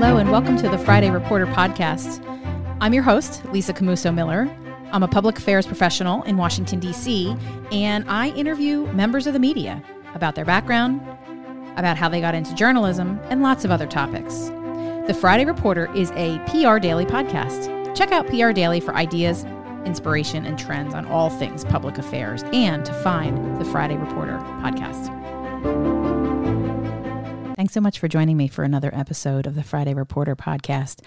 Hello, and welcome to the Friday Reporter podcast. I'm your host, Lisa Camooso Miller. I'm a public affairs professional in Washington, D.C., and I interview members of the media about their background, about how they got into journalism, and lots of other topics. The Friday Reporter is a PR Daily podcast. Check out PR Daily for ideas, inspiration, and trends on all things public affairs and to find the Friday Reporter podcast. Thanks so much for joining me for another episode of the Friday Reporter podcast.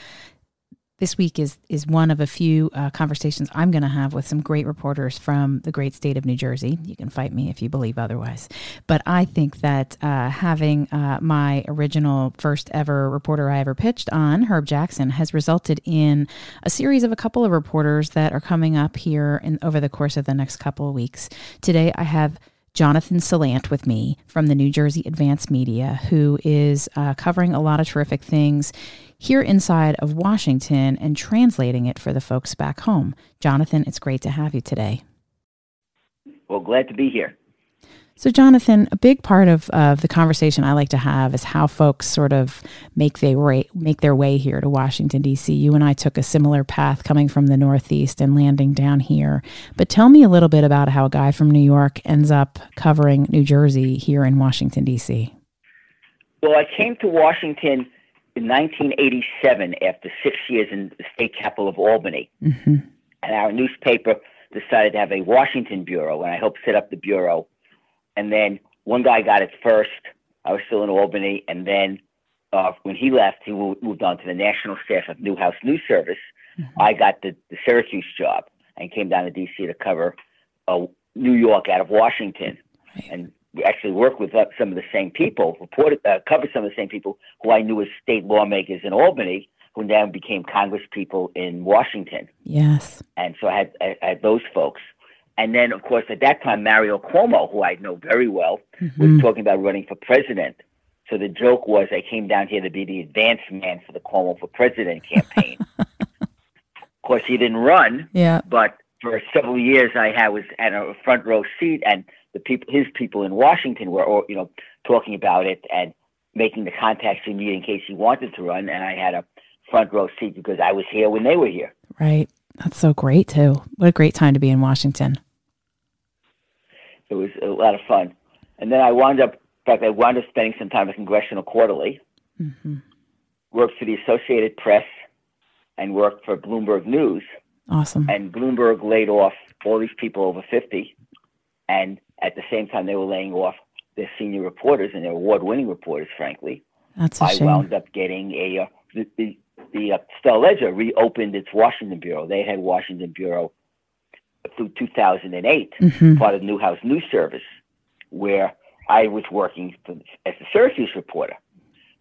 This week is is one of a few uh, conversations I'm going to have with some great reporters from the great state of New Jersey. You can fight me if you believe otherwise, but I think that uh, having uh, my original first ever reporter I ever pitched on, Herb Jackson, has resulted in a series of a couple of reporters that are coming up here in over the course of the next couple of weeks. Today, I have Jonathan Salant with me from the New Jersey Advance Media, who is uh, covering a lot of terrific things here inside of Washington and translating it for the folks back home. Jonathan, it's great to have you today. Well, glad to be here. So, Jonathan, a big part of, of the conversation I like to have is how folks sort of make their way, make their way here to Washington, D.C. You and I took a similar path coming from the Northeast and landing down here. But tell me a little bit about how a guy from New York ends up covering New Jersey here in Washington, D.C. Well, I came to Washington in 1987 after six years in the state capital of Albany. Mm-hmm. And our newspaper decided to have a Washington bureau, and I helped set up the bureau and then one guy got it first. I was still in Albany, and then uh, when he left, he moved on to the national staff of Newhouse News Service. Mm-hmm. I got the, the Syracuse job and came down to D.C. to cover uh, New York out of Washington, right. and we actually worked with uh, some of the same people, reported, uh, covered some of the same people who I knew as state lawmakers in Albany, who now became Congress people in Washington. Yes, and so I had, I had those folks. And then, of course, at that time, Mario Cuomo, who I know very well, mm-hmm. was talking about running for president. So the joke was I came down here to be the advance man for the Cuomo for president campaign. of course, he didn't run. Yeah. But for several years, I had was at a front row seat, and the people, his people in Washington, were, all, you know, talking about it and making the contacts to me in case he wanted to run. And I had a front row seat because I was here when they were here. Right. That's so great too. What a great time to be in Washington it was a lot of fun. And then I wound up, in fact, I wound up spending some time at Congressional Quarterly, mm-hmm. worked for the Associated Press, and worked for Bloomberg News. Awesome. And Bloomberg laid off all these people over 50. And at the same time, they were laying off their senior reporters and their award winning reporters, frankly. That's a I shame. wound up getting a, uh, the, the, the uh, Star Ledger reopened its Washington Bureau. They had Washington Bureau through 2008, mm-hmm. part of Newhouse News Service, where I was working for, as a Syracuse reporter.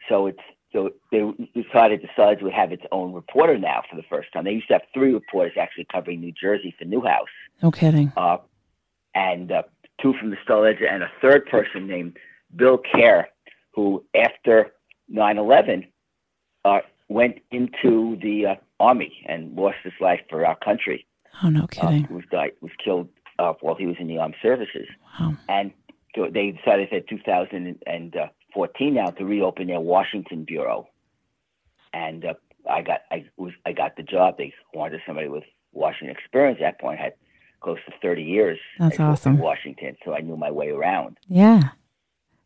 So it's so they decided the Suds would have its own reporter now for the first time. They used to have three reporters actually covering New Jersey for Newhouse. No kidding. Uh, and uh, two from the Star Ledger, and a third person named Bill Kerr, who after 9/11 uh, went into the uh, army and lost his life for our country. Oh, no kidding. Uh, was died was killed uh, while he was in the armed services. Wow. And so they decided in 2014 now to reopen their Washington bureau. And uh, I got I was I got the job. They wanted somebody with Washington experience. At that point, I had close to 30 years. That's awesome. In Washington, so I knew my way around. Yeah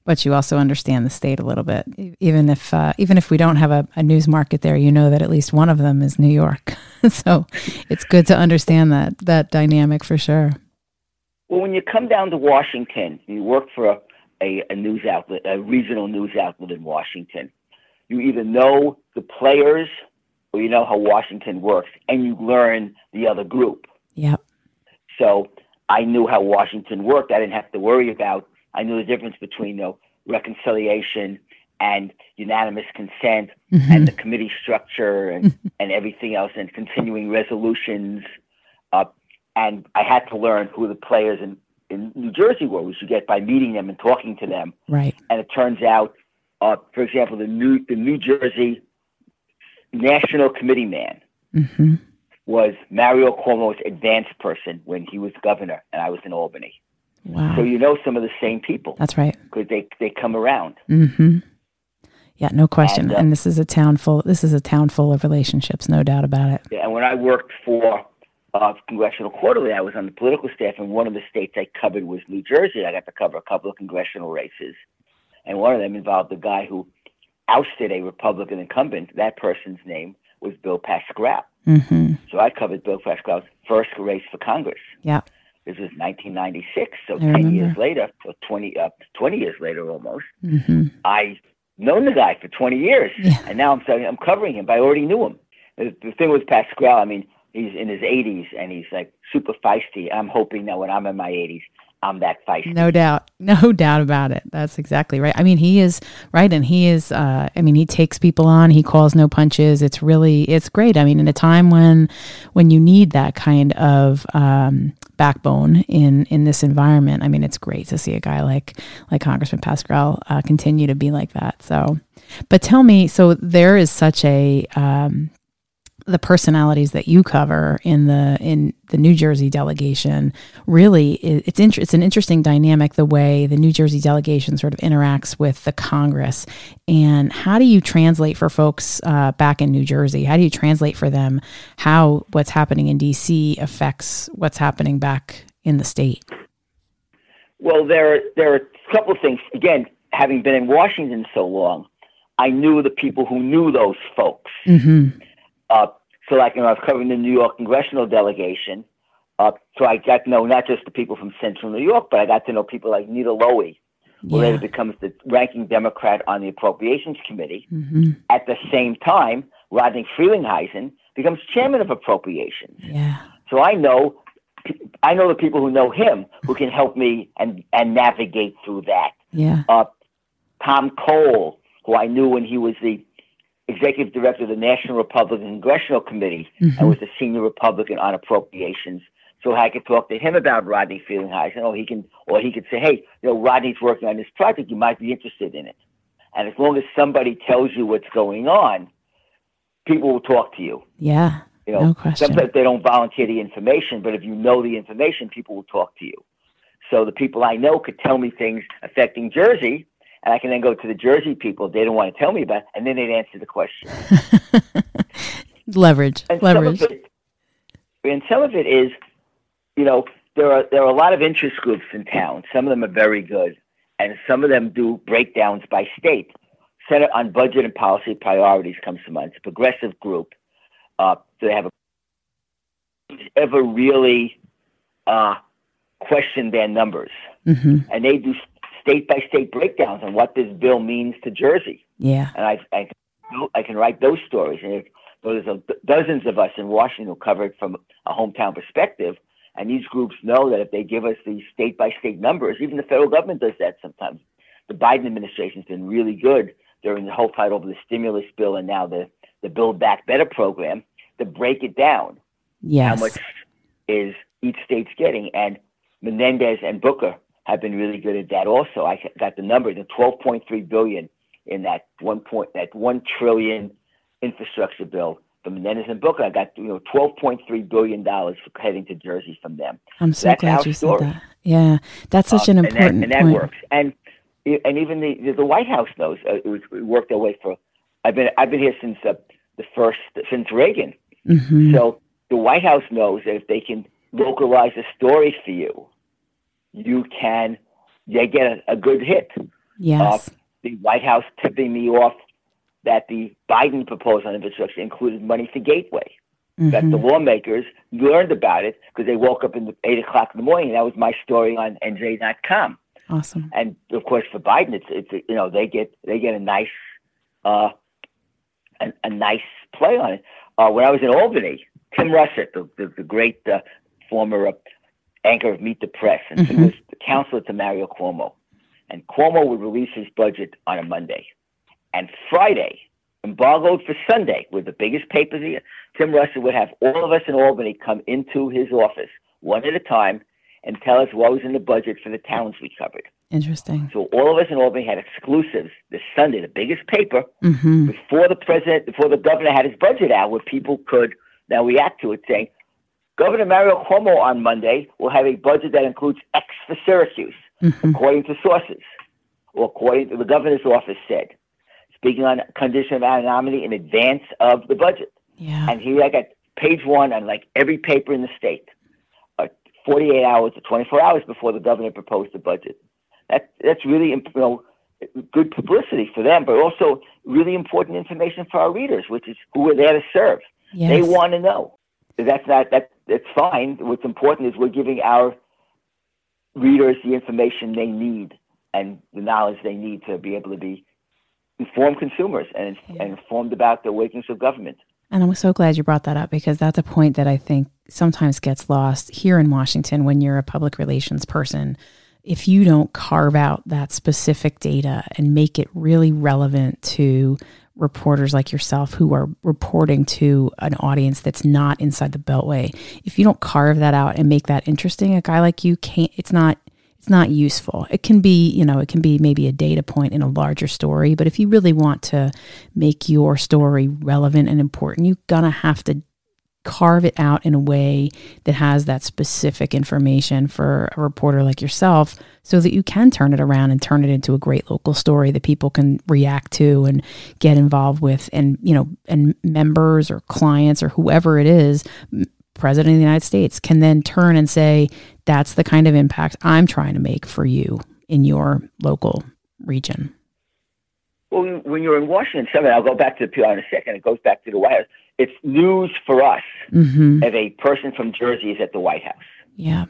but you also understand the state a little bit. Even if uh, even if we don't have a, a, news market there, you know that at least one of them is New York. so it's good to understand that that dynamic for sure. Well, when you come down to Washington, you work for a, a, a news outlet, a regional news outlet in Washington. You either know the players or you know how Washington works, and you learn the other group. Yep. So I knew how Washington worked. I didn't have to worry about I knew the difference between you know, reconciliation and unanimous consent mm-hmm. and the committee structure and, and everything else and continuing resolutions. Uh, and I had to learn who the players in, in New Jersey were, which you get by meeting them and talking to them. Right. And it turns out, uh, for example, the New the New Jersey National Committee man mm-hmm. was Mario Cuomo's advance person when he was governor, and I was in Albany. Wow. So you know some of the same people. That's right. Because they they come around. Mm-hmm. Yeah, no question. And, uh, and, this is a town full. This is a town full of relationships, no doubt about it. Yeah, and when I worked for uh, Congressional Quarterly, I was on the political staff, and one of the states I covered was New Jersey. I got to cover a couple of congressional races, and one of them involved the guy who ousted a Republican incumbent. That person's name was Bill Pascrell. Mm-hmm. So I covered Bill Pascrell's first race for Congress. Yeah. This was 1996, so I 10 remember. years later, or 20, uh, 20 years later almost, mm-hmm. I known the guy for 20 years, yeah. and now I'm starting, I'm covering him, but I already knew him. The, the thing with Pascrell, I mean, he's in his 80s and he's like super feisty. I'm hoping that when I'm in my 80s, I'm that feisty. No doubt. No doubt about it. That's exactly right. I mean, he is right. And he is, uh, I mean, he takes people on, he calls no punches. It's really, it's great. I mean, in a time when, when you need that kind of, um, backbone in in this environment. I mean, it's great to see a guy like like Congressman Pascrell uh, continue to be like that. So, but tell me, so there is such a um, the personalities that you cover in the in the New Jersey delegation really it's inter- it's an interesting dynamic the way the New Jersey delegation sort of interacts with the Congress. And how do you translate for folks uh, back in New Jersey? How do you translate for them how what's happening in DC affects what's happening back in the state? Well there there are a couple of things. Again having been in Washington so long I knew the people who knew those folks. Mm-hmm uh, so, like, you know, I was covering the New York congressional delegation. Uh, so I got to know not just the people from Central New York, but I got to know people like Nita Lowey, who yeah. later becomes the ranking Democrat on the Appropriations Committee. Mm-hmm. At the same time, Rodney Frelinghuysen becomes chairman of Appropriations. Yeah. So I know, I know the people who know him who can help me and and navigate through that. Yeah. Uh, Tom Cole, who I knew when he was the executive director of the National Republican Congressional Committee mm-hmm. and was a senior Republican on appropriations. So I could talk to him about Rodney Frelinghuysen, or he can, or he could say, "Hey, you know, Rodney's working on this project. You might be interested in it." And as long as somebody tells you what's going on, people will talk to you. Yeah, you know, no question. Sometimes they don't volunteer the information, but if you know the information, people will talk to you. So the people I know could tell me things affecting Jersey and I can then go to the Jersey people. They don't want to tell me about, it, and then they'd answer the question. Leverage, and leverage. Some it, and some of it is, you know, there are there are a lot of interest groups in town. Some of them are very good, and some of them do breakdowns by state. Center on Budget and Policy Priorities comes to mind. It's a progressive group. Uh, they have a ever really uh, questioned their numbers, mm-hmm. and they do state by state breakdowns on what this bill means to Jersey. Yeah. And I, I, I can write those stories. And there's a, dozens of us in Washington who cover it from a hometown perspective. And these groups know that if they give us these state by state numbers, even the federal government does that sometimes. The Biden administration's been really good during the whole fight over the stimulus bill and now the, the Build Back Better program to break it down. Yes. How much is each state's getting? And Menendez and Booker have been really good at that. Also, I got the number, the 12.3 billion in that one point, that one trillion infrastructure bill from Menendez and Booker. I got you know 12.3 billion dollars heading to Jersey from them. I'm so, glad you story. said that. Yeah, that's such an important and that, and that works. And and even the the White House knows uh, it, was, it worked their way for. I've been I've been here since uh, the first since Reagan. Mm-hmm. So the White House knows that if they can localize a story for you, you can they get a, a good hit. Yes. Uh, the White House tipping me off that the Biden proposal on infrastructure included money for Gateway. Mm-hmm. That the lawmakers learned about it because they woke up in the eight o'clock in the morning. And that was my story on NJ.com. Awesome. And of course, for Biden, it's it's you know they get they get a nice uh, a, a nice play on it. Uh, when I was in Albany, Tim Russert, the the, the great uh, former uh, anchor of Meet the Press, and mm-hmm. he was the counselor to Mario Cuomo. And Cuomo would release his budget on a Monday. And Friday, embargoed for Sunday, with the biggest papers here, Tim Russert would have all of us in Albany come into his office one at a time and tell us what was in the budget for the towns we covered. Interesting. So all of us in Albany had exclusives this Sunday, the biggest paper, Mm-hmm. before the president, before the governor had his budget out, where people could now react to it, saying, Governor Mario Cuomo on Monday will have a budget that includes X for Syracuse, Mm-hmm. according to sources, or according to the governor's office said, speaking on condition of anonymity in advance of the budget. Yeah. And here I got page one on like every paper in the state, uh, 48 hours to 24 hours before the governor proposed the budget. That that's really you know good publicity for them, but also really important information for our readers, which is who we're there to serve. yes. They want to know. That's not that that's fine. What's important is we're giving our readers the information they need and the knowledge they need to be able to be informed consumers and, and informed about the workings of government. And I'm so glad you brought that up because that's a point that I think sometimes gets lost here in Washington when you're a public relations person. If you don't carve out that specific data and make it really relevant to reporters like yourself who are reporting to an audience that's not inside the beltway, if you don't carve that out and make that interesting, a guy like you can't it's not it's not useful. It can be, you know, it can be maybe a data point in a larger story, but if you really want to make your story relevant and important, you're gonna have to carve it out in a way that has that specific information for a reporter like yourself so that you can turn it around and turn it into a great local story that people can react to and get involved with. And you know and members or clients or whoever it is president of the united states can then turn and say that's the kind of impact i'm trying to make for you in your local region Well, when you're in Washington, some I'll go back to the PR in a second. It goes back to the White House. It's news for us mm-hmm. if a person from Jersey is at the White House. yeah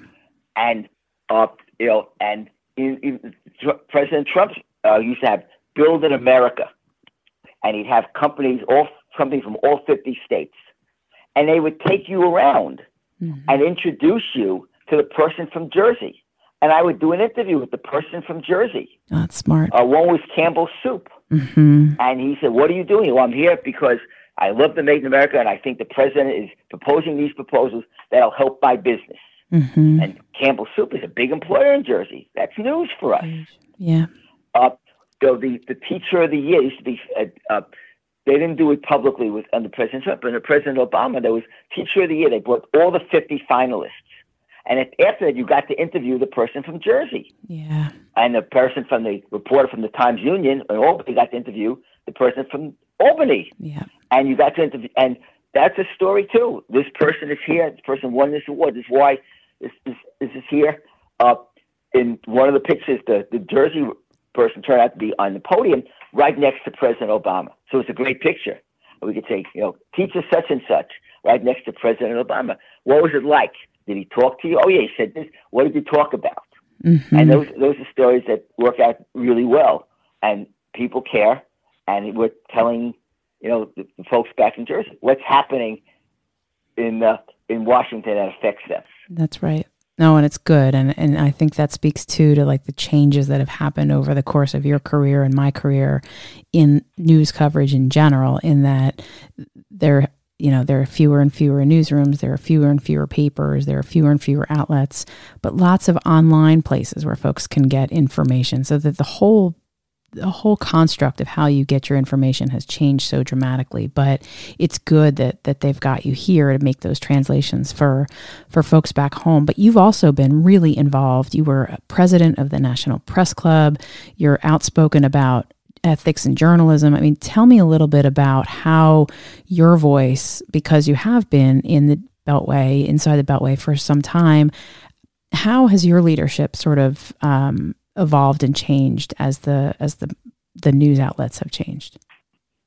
and uh, you know, and in, in, Tr- President Trump uh, used to have "Build in America," and he'd have companies, all companies from all fifty states, and they would take you around Mhm. and introduce you to the person from Jersey. And I would do an interview with the person from Jersey. Oh, that's smart Uh, one was Campbell Soup, hmm and he said, "What are you doing?" Well, I'm here because I love the Made in America, and I think the president is proposing these proposals that'll help my business. hmm And Campbell Soup is a big employer in Jersey. That's news for us. yeah Uh, so the, the teacher of the year used to be, uh, uh, they didn't do it publicly with under President Trump, but under President Obama, there was teacher of the year. They brought all the 50 finalists. And if, after that, you got to interview the person from Jersey. yeah And the person from the reporter from the Times Union in Albany got to interview the person from Albany yeah and you got to interview, and that's a story too. This person is here. This person won this award. This is why this this, this is here. Uh, in one of the pictures, the the Jersey person turned out to be on the podium right next to President Obama. So it's a great picture. We could say, you know, teacher such and such right next to President Obama. What was it like? Did he talk to you? Oh yeah, he said this. What did you talk about? hmm And those those are stories that work out really well, and people care, and we're telling you know the, the folks back in Jersey what's happening in uh, in Washington that affects them. That's right. No, and it's good, and and I think that speaks too to like the changes that have happened over the course of your career and my career in news coverage in general. In that there, you know, there are fewer and fewer newsrooms, there are fewer and fewer papers, there are fewer and fewer outlets, but lots of online places where folks can get information, so that the whole the whole construct of how you get your information has changed so dramatically but it's good that that they've got you here to make those translations for for folks back home. But you've also been really involved. You were president of the National Press Club. You're outspoken about ethics and journalism i mean tell me a little bit about how your voice because you have been in the beltway inside the beltway for some time how has your leadership sort of um, evolved and changed as the as the the news outlets have changed?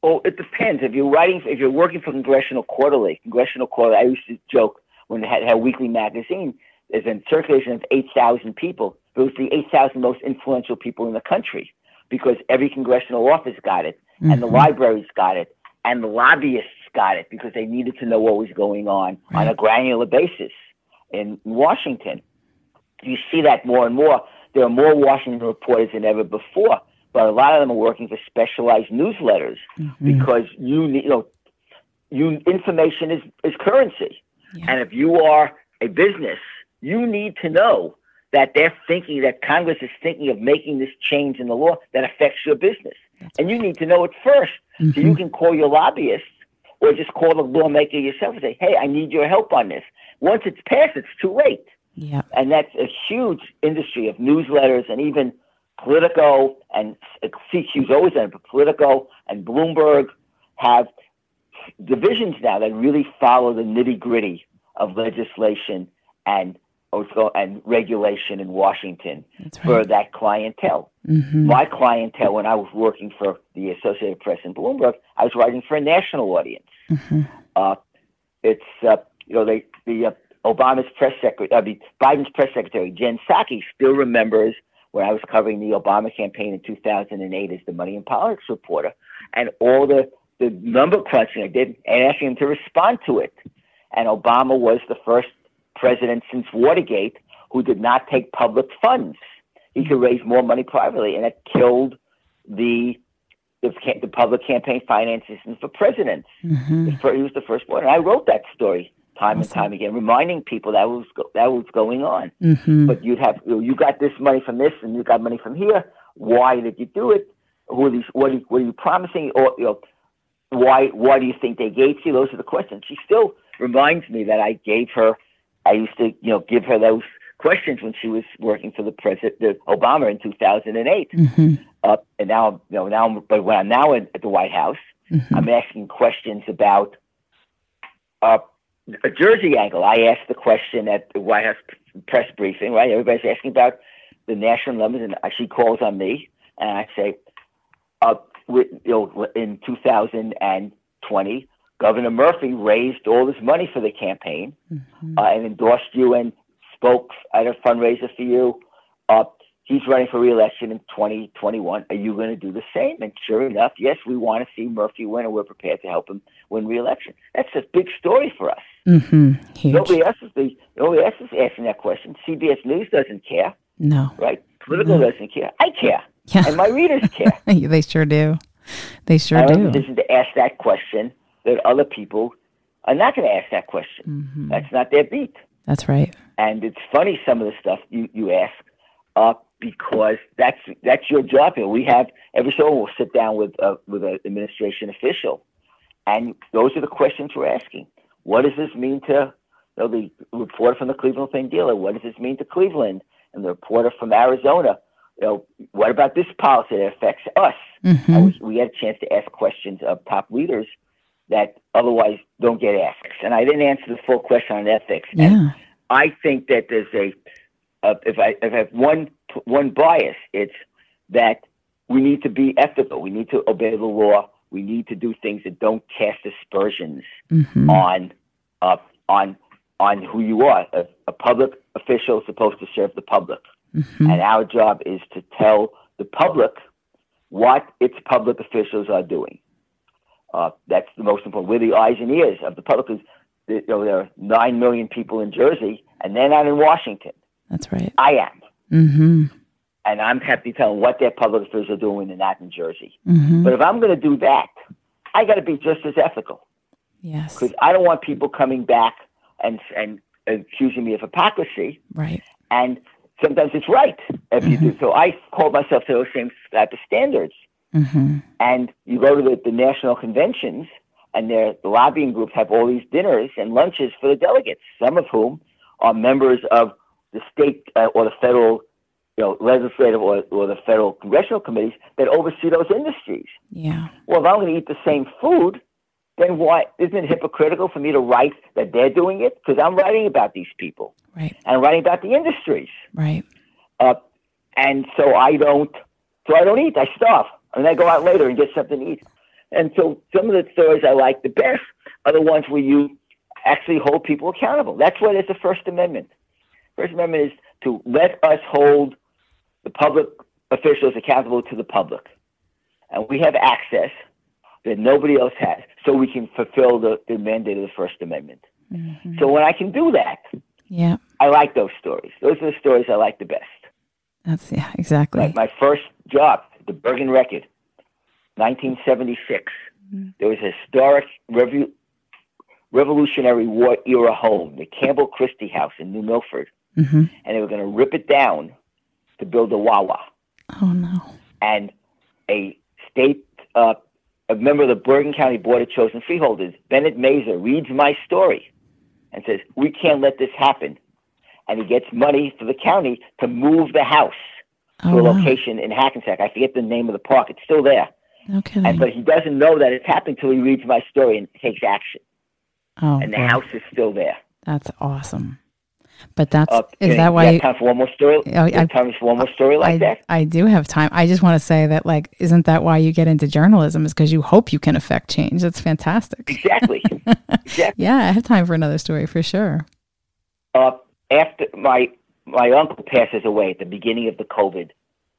Well, it depends. If you're writing, if you're working for Congressional Quarterly, Congressional Quarterly, I used to joke when they had, had a weekly magazine. is a circulation of 8,000 people. It was the 8,000 most influential people in the country because every congressional office got it, and the Mhm. libraries got it, and the lobbyists got it because they needed to know what was going on on a granular basis in Washington. You see that more and more. There are more Washington reporters than ever before, but but a lot of them are working for specialized newsletters Mm-hmm. because you need, you know, you information is is currency, Yeah. and if you are a business, you need to know that they're thinking that Congress is thinking of making this change in the law that affects your business, and you need to know it 1st so Mm-hmm. you can call your lobbyists or just call the lawmaker yourself and say, "Hey, I need your help on this." Once it's passed, it's too late Yeah. and that's a huge industry of newsletters and even Politico and CQ's always but Politico and Bloomberg have divisions now that really follow the nitty gritty of legislation and also- and regulation in Washington That's for that clientele. Mm-hmm. My clientele, when I was working for the Associated Press and Bloomberg, I was writing for a national audience. Mm-hmm. Uh, it's uh, you know they the uh, Obama's press secretary, I mean Biden's press secretary Jen Psaki still remembers when I was covering the Obama campaign in 2008 as the Money and Politics reporter, and all the the number crunching I did and asking him to respond to it. And Obama was the first president since Watergate who did not take public funds. He could raise more money privately, and it killed the the, the public campaign finance system for presidents. Mm-hmm. He was the first one, and I wrote that story time and time again, reminding people that was go- that was going on. Mm-hmm. But you'd have you, know, you got this money from this, and you got money from here. Why did you do it? Who are these? What are you, what are you promising? Or you know, why why do you think they gave to you? Those are the questions. She still reminds me that I gave her. I used to you know give her those questions when she was working for the president, the Obama in 2008. Mm-hmm. Uh, and now, you know, now, but when I'm now at, at the White House, Mm-hmm. I'm asking questions about uh, a Jersey angle. I asked the question at the White House press briefing, right? Everybody's asking about the national numbers, and she calls on me, and I say, uh, with, you know, in 2020, Governor Murphy raised all this money for the campaign Mm-hmm. uh, and endorsed you and spoke at a fundraiser for you. Uh, he's running for reelection in 2021. Are you going to do the same? And sure enough, yes, we want to see Murphy win, and we're prepared to help him win reelection. That's a big story for us. Mm-hmm. Huge. Nobody else is the, nobody else is asking that question. CBS News doesn't care, No. right? Politico No. doesn't care. I care, Yeah. and my readers care. they sure do. They sure I do. position to ask that question that other people are not going to ask that question. Mm-hmm. That's not their beat. That's right. And it's funny some of the stuff you, you ask, uh, because that's that's your job here. We have every so often we'll sit down with uh, with an administration official, and those are the questions we're asking. What does this mean to you know, the reporter from the Cleveland Plain Dealer? What does this mean to Cleveland? And the reporter from Arizona, you know, what about this policy that affects us? Mm-hmm. We had a chance to ask questions of top leaders that otherwise don't get asked. And I didn't answer the full question on ethics. And Yeah. I think that there's a, uh, if I if I have one one bias, it's that we need to be ethical. We need to obey the law. We need to do things that don't cast aspersions Mm-hmm. on uh, on on who you are. A, a public official is supposed to serve the public, Mm-hmm. and our job is to tell the public what its public officials are doing. Uh, that's the most important. We're the eyes and ears of the public. 'cause, You know, there are nine million people in Jersey, and they're not in Washington. That's right. I am, Mm-hmm. and I'm happy to tell them what their public are doing they're not in Jersey. Mm-hmm. But if I'm going to do that, I got to be just as ethical. Yes. because I don't want people coming back and and accusing me of hypocrisy. Right. And sometimes it's right if you do. So I hold myself to those same type of standards. Mm-hmm. And you go to the, the national conventions, and their the lobbying groups have all these dinners and lunches for the delegates, some of whom are members of the state uh, or the federal, you know, legislative or, or the federal congressional committees that oversee those industries. Yeah. Well, if I'm going to eat the same food, then why isn't it hypocritical for me to write that they're doing it? Because I'm writing about these people Right. and I'm writing about the industries. Right. Uh, and so I don't, so I don't eat. I starve, and I go out later and get something to eat. And so some of the stories I like the best are the ones where you actually hold people accountable. That's why there's the First Amendment. First Amendment is to let us hold the public officials accountable to the public, and we have access that nobody else has, so we can fulfill the, the mandate of the First Amendment. Mm-hmm. So when I can do that, Yeah. I like those stories. Those are the stories I like the best. That's yeah. Exactly. Like my first job, the Bergen Record, 1976. Mm-hmm. There was a historic revu- Revolutionary War era home, the Campbell Christie House in New Milford, mm-hmm. and they were going to rip it down to build a Wawa. Oh no! And a state, uh, a member of the Bergen County Board of Chosen Freeholders, Bennett Mazer, reads my story and says, "We can't let this happen." And he gets money for the county to move the house oh, to a wow. location in Hackensack. I forget the name of the park. It's still there. Okay. And, but he doesn't know that it's happening until he reads my story and takes action. Oh, and the boy. house is still there. That's awesome. But that's uh, is that why? You time for one more story? Oh, I, time for one more story like I, that. I do have time. I just want to say that, like, isn't that why you get into journalism? Is because you hope you can affect change. That's fantastic. Exactly. exactly. yeah, I have time for another story for sure. Uh, after my my uncle passes away at the beginning of the COVID,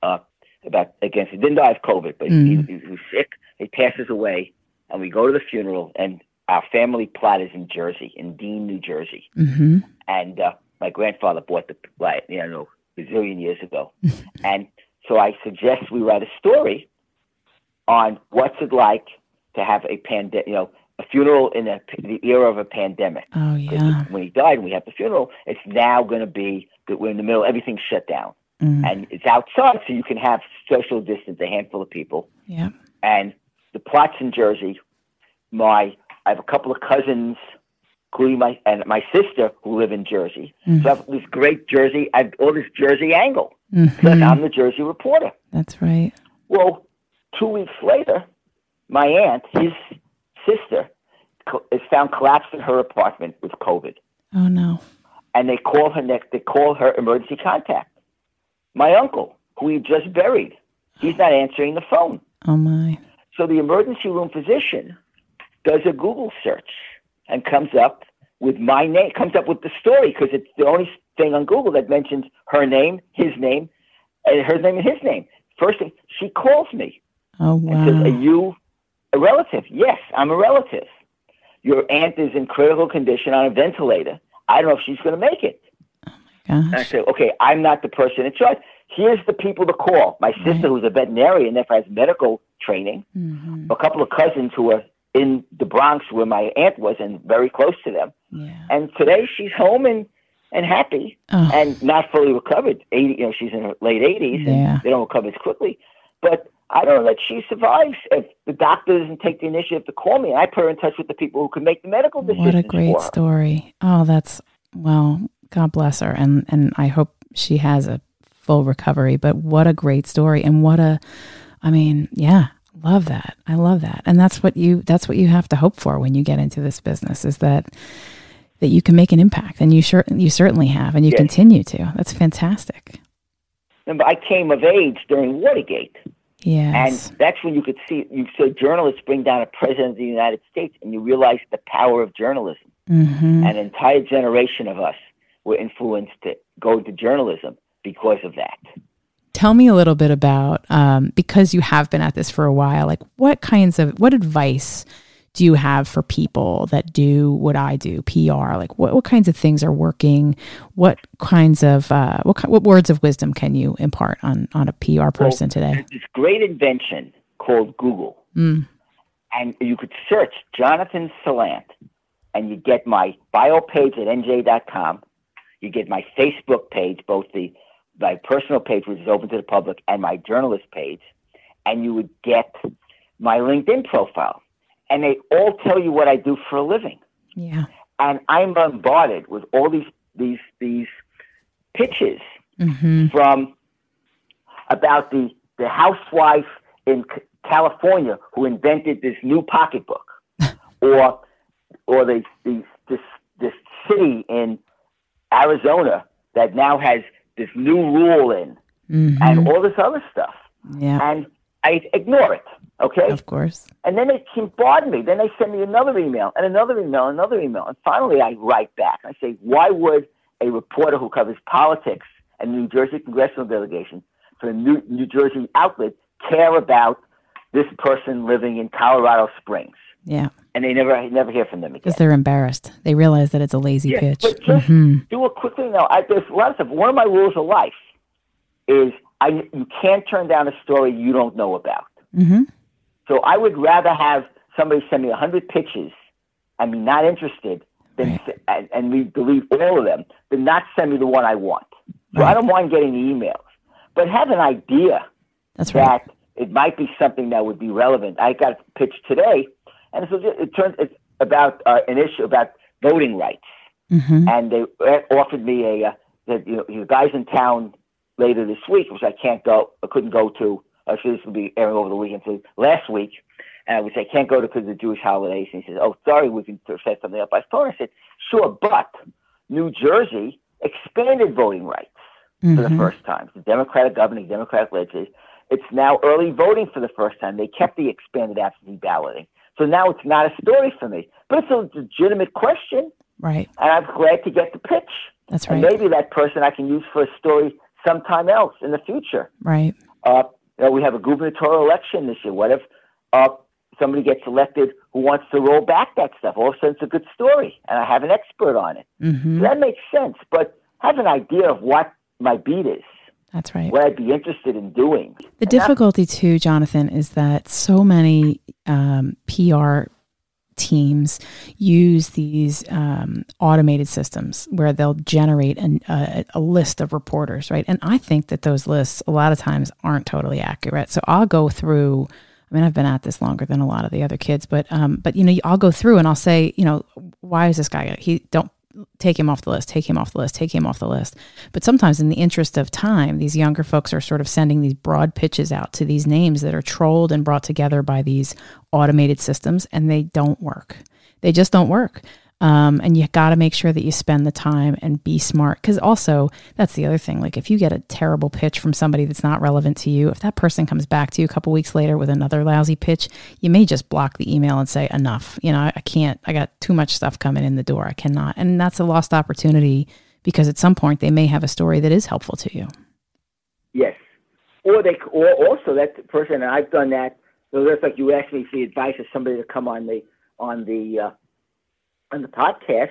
uh, about against he didn't die of COVID, but mm. he, he was sick. He passes away, and we go to the funeral, and our family plot is in Jersey, in Dean, New Jersey, mm-hmm. and uh, my grandfather bought the plot, you know, a zillion years ago, and so I suggest we write a story on what's it like to have a pandemic, you know, a funeral in a, the era of a pandemic. Oh yeah. When he died, and we have the funeral. It's now going to be that we're in the middle. Everything's shut down, mm. and it's outside, so you can have social distance, a handful of people. Yeah. And the plots in Jersey. My I have a couple of cousins, including my and my sister who live in Jersey. Mm. So I have this great Jersey. I have all this Jersey angle. Mm-hmm. I'm the Jersey reporter. That's right. Well, two weeks later, my aunt, his sister is found collapsed in her apartment with COVID. Oh no! And they call her next. They call her emergency contact. My uncle, who we just buried, he's not answering the phone. Oh my! So the emergency room physician does a Google search and comes up with my name. Comes up with the story because it's the only thing on Google that mentions her name, his name, and her name and his name. First thing she calls me. Oh wow! And says, "Are you a relative? Yes, I'm a relative. Your aunt is in critical condition on a ventilator. I don't know if she's going to make it. Oh my gosh. And I said, okay, I'm not the person in charge. Here's the people to call. My sister, right. who's a veterinarian, therefore has medical training. Mm-hmm. A couple of cousins who are in the Bronx, where my aunt was, and very close to them. Yeah. And today she's home and and happy oh. and not fully recovered. 80, you know, she's in her late 80s, yeah. and they don't recover as quickly. But I don't know that she survives if the doctor doesn't take the initiative to call me. I put her in touch with the people who can make the medical decisions. What a great story! Oh, that's well. God bless her, and and I hope she has a full recovery. But what a great story, and what a, I mean, yeah, love that. I love that, and that's what you that's what you have to hope for when you get into this business is that that you can make an impact, and you sure you certainly have, and you yes. continue to. That's fantastic. Remember, I came of age during Watergate. Yes. And that's when you could see, you saw journalists bring down a president of the United States, and you realize the power of journalism. Mm-hmm. An entire generation of us were influenced to go into journalism because of that. Tell me a little bit about, um, because you have been at this for a while, like what kinds of, what advice do you have for people that do what I do, PR? Like what, what kinds of things are working? What kinds of uh, what what words of wisdom can you impart on on a PR person well, today? This great invention called Google, mm. and you could search Jonathan Salant, and you get my bio page at nj.com. You get my Facebook page, both the my personal page, which is open to the public, and my journalist page, and you would get my LinkedIn profile and they all tell you what I do for a living. Yeah. And I'm bombarded with all these these these pitches mm-hmm. from about the the housewife in California who invented this new pocketbook, or or the, the this this city in Arizona that now has this new rule in, mm-hmm. and all this other stuff. Yeah. And I ignore it. Okay. Of course. And then they bombard me. Then they send me another email and another email, and another email. And finally, I write back. I say, why would a reporter who covers politics and the New Jersey congressional delegation for a New, New Jersey outlet care about this person living in Colorado Springs? Yeah. And they never never hear from them again. Because they're embarrassed. They realize that it's a lazy yeah, pitch. But just mm-hmm. do a quick thing. Now, I, there's a lot of stuff. One of my rules of life is I you can't turn down a story you don't know about. Mm-hmm. So I would rather have somebody send me a hundred pitches and be not interested than Right. and, and me believe all of them than not send me the one I want. So Right. I don't mind getting the emails, but have an idea That's right. that it might be something that would be relevant. I got a pitch today, and so it turns it's about uh, an issue about voting rights, Mm-hmm. and they uh, offered me a uh, that you know you guys in town later this week, which I can't go, I couldn't go to. Actually, this will be airing over the weekend. So last week, and I would say can't go to because of the Jewish holidays. And he says, "Oh, sorry, we can set something up by phone." I said, "Sure, but New Jersey expanded voting rights." for the Mhm. first time. The Democratic governor, the Democratic legislature. It's now early voting for the first time. They kept the expanded absentee balloting. So now it's not a story for me. But it's a legitimate question, Right. and I'm glad to get the pitch. That's And right. maybe that person I can use for a story sometime else in the future. Right. Uh, you know, we have a gubernatorial election this year. What if uh, somebody gets elected who wants to roll back that stuff? All of a sudden, it's a good story, and I have an expert on it. Mm-hmm. So that makes sense. But have an idea of what my beat is That's right. what I'd be interested in doing. The And difficulty too, Jonathan, is that so many um, PR teams use these um, automated systems where they'll generate an, a, a list of reporters, right? And I think that those lists a lot of times aren't totally accurate. So I'll go through. I mean, I've been at this longer than a lot of the other kids, but um, but you know, I'll go through and I'll say, you know, why is this guy? He don't take him off the list, take him off the list, take him off the list. But sometimes, in the interest of time, these younger folks are sort of sending these broad pitches out to these names that are trolled and brought together by these automated systems, and they don't work. They just don't work. Um, and you got to make sure that you spend the time and be smart. Because also, that's the other thing. Like, if you get a terrible pitch from somebody that's not relevant to you, if that person comes back to you a couple weeks later with another lousy pitch, you may just block the email and say, enough. You know, I, I can't, I got too much stuff coming in the door. I cannot. And that's a lost opportunity because at some point they may have a story that is helpful to you. Yes. Or they, or also that person, and I've done that. So that's like you asked me for the advice of somebody to come on the on the uh, on the podcast.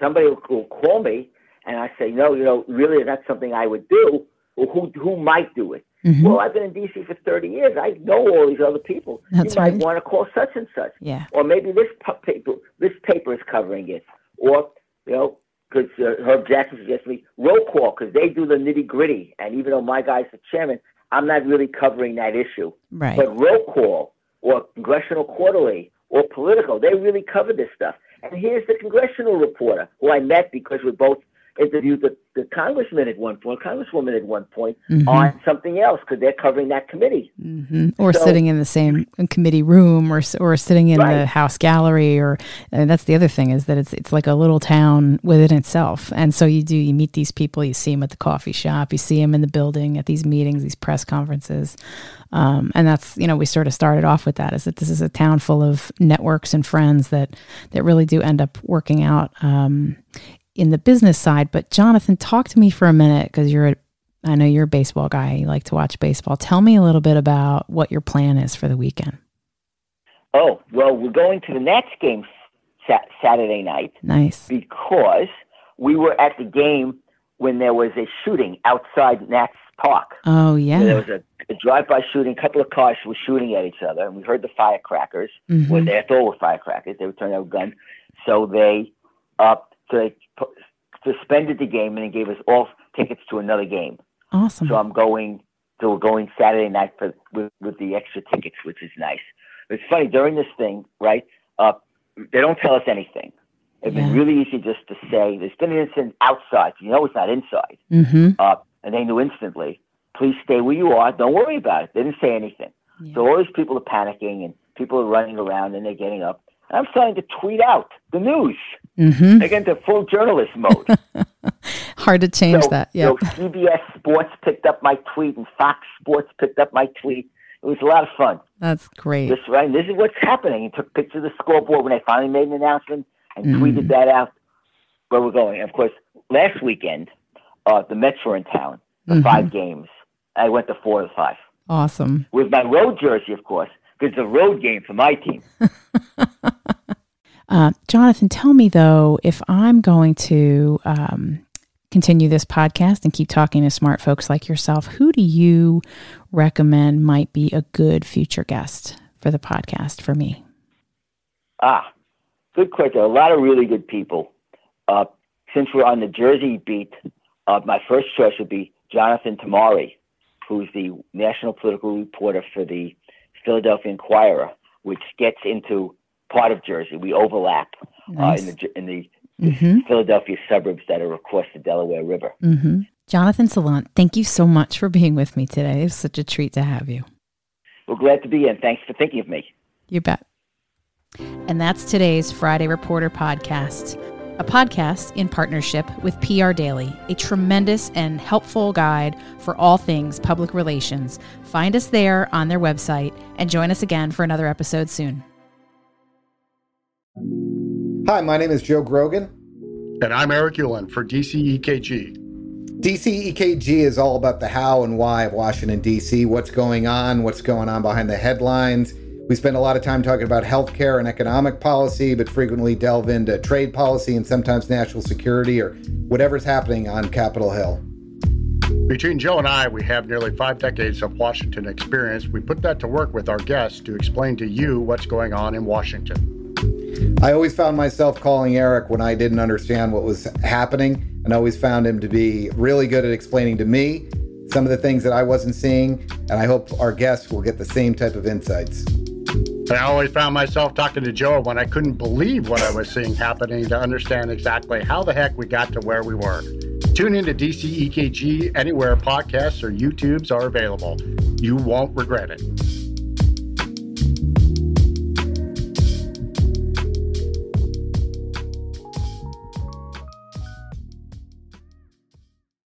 Somebody will, will call me, and I say, no, you know, really, that's something I would do. Or who who might do it? Mhm. Well, I've been in D.C. for 30 years. I know all these other people. That's you might right. want to call such and such. Yeah. or maybe this paper this paper is covering it, or you know, because uh, Herb Jackson suggested me roll call because they do the nitty gritty, and even though my guy's the chairman, I'm not really covering that issue. Right. But roll call or Congressional Quarterly or Politico, they really cover this stuff. And here's the congressional reporter who I met because we're both interviewed the, the congressman at one point, congresswoman at one point Mhm. on something else because they're covering that committee. hmm Or So- sitting in the same committee room, or or sitting in the house gallery, or and that's the other thing is that it's it's like a little town within itself. And so you do you meet these people, you see them at the coffee shop, you see them in the building at these meetings, these press conferences, um, and that's you know we sort of started off with that is that this is a town full of networks and friends that that really do end up working out. Um, in the business side, but Jonathan, talk to me for a minute because you're a I know you're a baseball guy. You like to watch baseball. Tell me a little bit about what your plan is for the weekend. Oh, well, we're going to the Nats game sa- Saturday night. Nice. because we were at the game when there was a shooting outside Nats Park. Oh yeah. There was a, a drive-by shooting. A couple of cars were shooting at each other, and we heard the firecrackers. Mhm. Well, they thought were firecrackers. They were turning out guns. So they, uh, so they suspended the game and they gave us all tickets to another game. Awesome. So I'm going. So we're going Saturday night for with, with the extra tickets, which is nice. It's funny during this thing, right? Uh, they don't tell us anything. It's been Yeah. really easy just to say there's been an incident outside. You know it's not inside. Mm-hmm. Uh, and they knew instantly. Please stay where you are. Don't worry about it. They didn't say anything. So all these people are panicking and people are running around and they're getting up. I'm starting to tweet out the news. Mm-hmm. I get into full journalist mode. Hard to change so, that. Yeah. So CBS Sports picked up my tweet and Fox Sports picked up my tweet. It was a lot of fun. That's great. This right, this is what's happening. He took pictures of the scoreboard when they finally made an announcement and Mhm. tweeted that out where we're going. And of course, last weekend, uh, the Mets were in town for Mhm. five games. I went to four of the five Awesome. with my road jersey, of course, because it's a road game for my team. Uh, Jonathan, tell me though, if I'm going to um, continue this podcast and keep talking to smart folks like yourself, who do you recommend might be a good future guest for the podcast for me? Ah, good question. A lot of really good people. Uh, since we're on the Jersey beat, uh, my first choice would be Jonathan Tamari, who's the national political reporter for the Philadelphia Inquirer, which gets into part of Jersey. We overlap nice. uh, in the in the mm-hmm. Philadelphia suburbs that are across the Delaware River. Mm-hmm. Jonathan Salant, thank you so much for being with me today. It's such a treat to have you. We're glad to be in. Thanks for thinking of me. You bet. And that's today's Friday Reporter podcast a podcast in partnership with PR Daily, a tremendous and helpful guide for all things public relations. Find us there on their website and join us again for another episode soon. Hi, my name is Joe Grogan. And I'm Eric Ueland for DCEKG. DCEKG is all about the how and why of Washington, D.C., what's going on, what's going on behind the headlines we spend a lot of time talking about healthcare and economic policy, but frequently delve into trade policy and sometimes national security or whatever's happening on Capitol Hill. Between Joe and I, we have nearly five decades of Washington experience. We put that to work with our guests to explain to you what's going on in Washington. I always found myself calling Eric when I didn't understand what was happening, and always found him to be really good at explaining to me some of the things that I wasn't seeing, and I hope our guests will get the same type of insights. I always found myself talking to Joe when I couldn't believe what I was seeing happening to understand exactly how the heck we got to where we were. Tune in to DC EKG anywhere podcasts or YouTubes are available. You won't regret it.